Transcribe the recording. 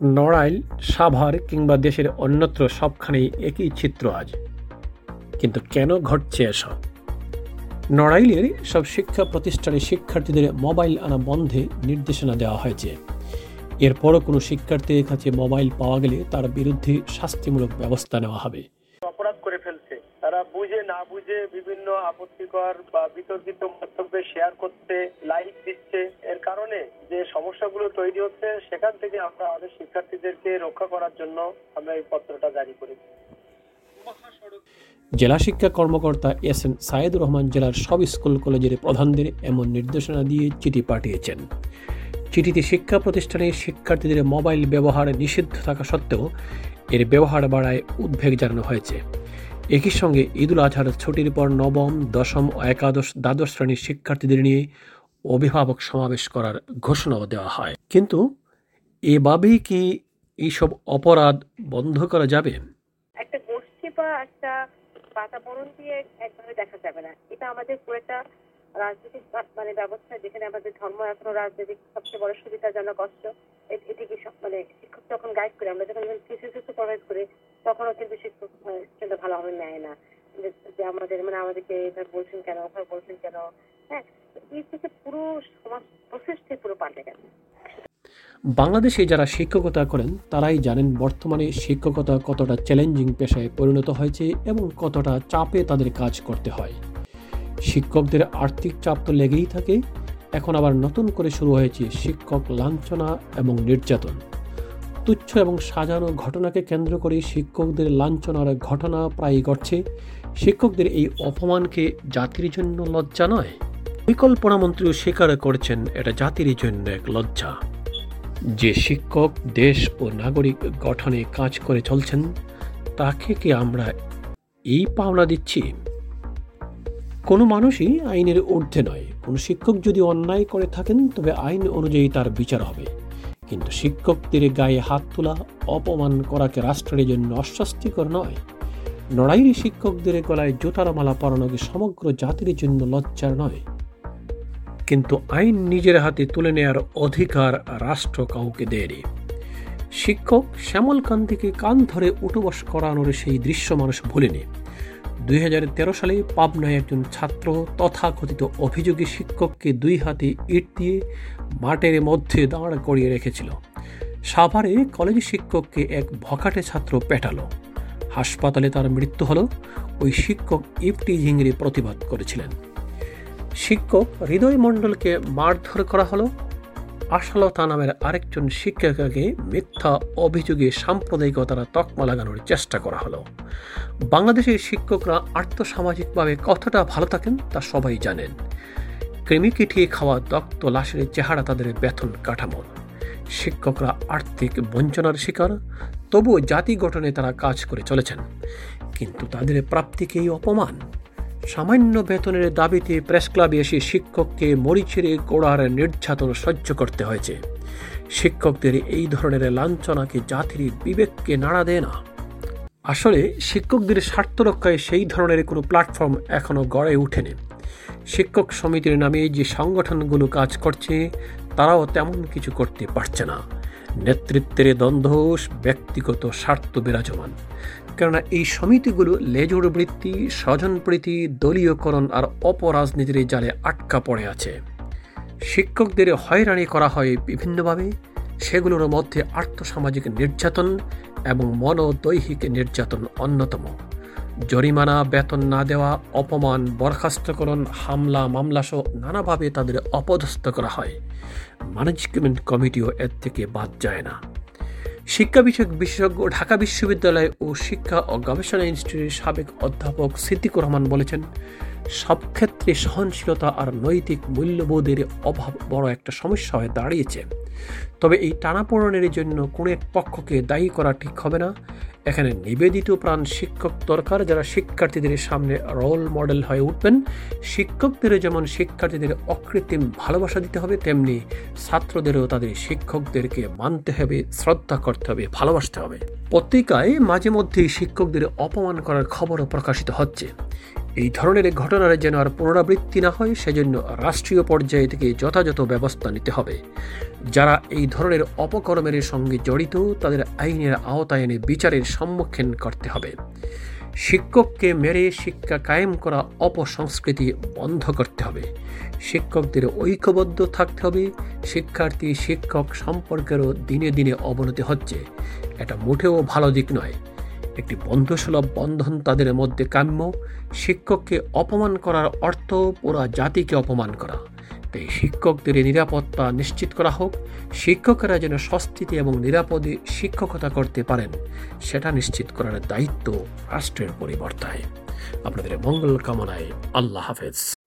নড়াইল, সাভার কিংবা দেশের অন্যত্র সবখানেই একই চিত্র আজ। কিন্তু কেন ঘটছে এসব? নড়াইলের সব শিক্ষা প্রতিষ্ঠানে শিক্ষার্থীদের মোবাইল আনা বন্ধে নির্দেশনা দেওয়া হয়েছে। এরপরও কোনো শিক্ষার্থীর কাছে মোবাইল পাওয়া গেলে তার বিরুদ্ধে শাস্তিমূলক ব্যবস্থা নেওয়া হবে অপরাধ করে ফেলছে তারা বুঝে, না বুঝে বিভিন্ন আপত্তিকর বা বিতর্কিত মন্তব্য শেয়ার করতে লাইক দিচ্ছে। এর কারণে যে সমস্যাগুলো তৈরি হচ্ছে, সেখান থেকে আমরা আমাদের শিক্ষার্থীদেরকে রক্ষা করার জন্য আমরা এই পত্রটা জারি করেছি। জেলা শিক্ষা কর্মকর্তা এস এন সায়েদুর রহমান জেলার সব স্কুল কলেজের প্রধানদের এমন নির্দেশনা দিয়ে চিঠি পাঠিয়েছেন। চিঠিতে শিক্ষা প্রতিষ্ঠানে শিক্ষার্থীদের মোবাইল ব্যবহার নিষিদ্ধ থাকা সত্ত্বেও এর ব্যবহার বাড়ায় উদ্বেগ জানানো হয়েছে। একই সঙ্গে ঈদুল আজহার ছুটির পর নবম, দশম ও একাদশ দ্বাদশ শ্রেণির শিক্ষার্থীদের নিয়ে অভিভাবক সমাবেশ করার ঘোষণাও দেওয়া হয়। কিন্তু এভাবেই কি এইসব অপরাধ বন্ধ করা যাবে? একটা গোষ্ঠী বা একটা বাতাবরণ দিয়ে একভাবে দেখা যাবে না। এটা আমাদের পুরো একটা রাজনৈতিক মানে ব্যবস্থা যেখানে আমাদের ধর্ম এখনও রাজনৈতিক সবচেয়ে বড় সুবিধাজনক অস্ত্র এটিকে মানে শিক্ষক যখন গাইড করে। আমরা যখন থিসিস সুপারভাইজ করি, তখনও কিন্তু শিক্ষক স্টুডেন্ট ভালোভাবে নেয় না। যে- আমাদের মানে আমাদেরকে এভাবে বলছেন কেন, ওভাবে বলছেন কেন? হ্যাঁ এই থেকে পুরো সমাজ প্রসেসটাই পুরো পাল্টে গেছে। বাংলাদেশে যারা শিক্ষকতা করেন, তারাই জানেন বর্তমানে শিক্ষকতা কতটা চ্যালেঞ্জিং পেশায় পরিণত হয়েছে এবং কতটা চাপে তাদের কাজ করতে হয়। শিক্ষকদের আর্থিক চাপ তো লেগেই থাকে, এখন আবার নতুন করে শুরু হয়েছে শিক্ষক লাঞ্ছনা এবং নির্যাতন। তুচ্ছ এবং সাজানো ঘটনাকে কেন্দ্র করে শিক্ষকদের লাঞ্ছনার ঘটনা প্রায়ই ঘটছে। শিক্ষকদের এই অপমানকে জাতির জন্য লজ্জা নয়। পরিকল্পনা মন্ত্রীও স্বীকার করেছেন, এটা জাতির জন্য এক লজ্জা। যে শিক্ষক দেশ ও নাগরিক গঠনে কাজ করে চলছেন, তাকে কি আমরা এই পাওনা দিচ্ছি? কোনো মানুষই আইনের ঊর্ধ্বে নয়। কোনো শিক্ষক যদি অন্যায় করে থাকেন, তবে আইন অনুযায়ী তার বিচার হবে। কিন্তু শিক্ষকদের গায়ে হাত তোলা, অপমান করাকে রাষ্ট্রের জন্য অস্বস্তিকর নয়। নড়াইয়ের শিক্ষকদের গলায় জোতার মালা পরানো কি সমগ্র জাতির জন্য লজ্জার নয়। কিন্তু আইন নিজের হাতে তুলে নেয়ার অধিকার রাষ্ট্র কাউকে দেয়নি। শিক্ষক শ্যামল কান্তিকে কান ধরে উঠবস করানোর সেই দৃশ্য মানুষ ভুলেনি। দুই হাজার তেরো সালে পাবনায় একজন ছাত্র তথাকথিত অভিযোগী শিক্ষককে দুই হাতে ইট দিয়ে মাঠের মধ্যে দাঁড় করিয়ে রেখেছিল। সাভারে কলেজ শিক্ষককে এক ভকাটে ছাত্র পেটালো। হাসপাতালে তার মৃত্যু হলো, ওই শিক্ষক ইফটি ঝিংড়ি প্রতিবাদ করেছিলেন। শিক্ষক হৃদয় মণ্ডলকে মারধর করা হলো আশালতা নামের আরেকজন শিক্ষিকাকে মিথ্যা অভিযোগে সাম্প্রদায়িকতার তকমা লাগানোর চেষ্টা করা হলো। বাংলাদেশের শিক্ষকরা আর্থসামাজিকভাবে কতটা ভালো থাকেন তা সবাই জানেন। কৃমি কিঠিয়ে খাওয়া দক্ত লাশের চেহারা তাদের বেতন কাঠামো। শিক্ষকরা আর্থিক বঞ্চনার শিকার, তবুও জাতি গঠনে তারা কাজ করে চলেছেন। কিন্তু তাদের প্রাপ্তিকেই অপমান। সামান্য বেতনের দাবিতে প্রেস ক্লাবে এসে শিক্ষককে মরিচেরে গোড়ার নির্যাতন সহ্য করতে হয়েছে। শিক্ষকদের এই ধরনের লাঞ্ছনাকে জাতির বিবেককে নাড়া দেয় না। আসলে শিক্ষকদের স্বার্থ রক্ষায় সেই ধরনের কোনো প্ল্যাটফর্ম এখনও গড়ে ওঠেনি। শিক্ষক সমিতির নামে যে সংগঠনগুলো কাজ করছে, তারাও তেমন কিছু করতে পারছে না। নেতৃত্বের দ্বন্দ্ব ব্যক্তিগত স্বার্থ বিরাজমান। কেননা এই সমিতিগুলো লেজুর বৃত্তি স্বজনপ্রীতি দলীয়করণ আর অপরাজনীতির জালে আটকা পড়ে আছে। শিক্ষকদের হয়রানি করা হয় বিভিন্নভাবে। সেগুলোর মধ্যে আর্থসামাজিক নির্যাতন এবং মনোদৈহিক নির্যাতন অন্যতম। জরিমানা, বেতন না দেওয়া, অপমান বরখাস্তকরণ হামলা মামলাসহ নানাভাবে তাদের অপদস্থ করা হয়। ম্যানেজমেন্ট কমিটিও এর থেকে বাদ যায় না। শিক্ষা বিষয়ক বিশেষজ্ঞ ঢাকা বিশ্ববিদ্যালয় ও শিক্ষা ও গবেষণা ইনস্টিটিউটের সাবেক অধ্যাপক সিদ্দিকুর রহমান বলেছেন সব ক্ষেত্রে সহনশীলতা আর নৈতিক মূল্যবোধের অভাব বড় একটা সমস্যা হয়ে দাঁড়িয়েছে। তবে এই টানাপোড়নের জন্য কোনো এক পক্ষকে দায়ী করা ঠিক হবে না। এখানে নিবেদিত প্রাণ শিক্ষক দরকার, যারা শিক্ষার্থীদের সামনে রোল মডেল হয়ে উঠবেন। শিক্ষকদের যেমন শিক্ষার্থীদের অকৃত্রিম ভালোবাসা দিতে হবে, তেমনি ছাত্রদেরও তাদের শিক্ষকদেরকে মানতে হবে, শ্রদ্ধা করতে হবে, ভালোবাসতে হবে। পত্রিকায় মাঝে মধ্যেই শিক্ষকদের অপমান করার খবরও প্রকাশিত হচ্ছে। এই ধরনের ঘটনার যেন আর পুনরাবৃত্তি না হয়, সেজন্য রাষ্ট্রীয় পর্যায়ে থেকে যথাযথ ব্যবস্থা নিতে হবে। যারা এই ধরনের অপকর্মের সঙ্গে জড়িত, তাদের আইনের আওতায় এনে বিচারের সম্মুখীন করতে হবে। শিক্ষককে মেরে শিক্ষা কায়েম করা অপসংস্কৃতি বন্ধ করতে হবে। শিক্ষকদের ঐক্যবদ্ধ থাকতে হবে। শিক্ষার্থী, শিক্ষক সম্পর্কেরও দিনে দিনে অবনতি হচ্ছে। এটা মোটেও ভালো দিক নয়। একটি বন্ধুসুলভ বন্ধন তাদের মধ্যে কাম্য, শিক্ষককে অপমান করার অর্থ পুরা জাতিকে অপমান করা। তাই শিক্ষকদের নিরাপত্তা নিশ্চিত করা হোক, শিক্ষকেরা যেন স্বস্তিতে এবং নিরাপদে শিক্ষকতা করতে পারেন, সেটা নিশ্চিত করার দায়িত্ব রাষ্ট্রের পরিবর্তায়। আপনাদের মঙ্গল কামনায় আল্লাহ হাফেজ।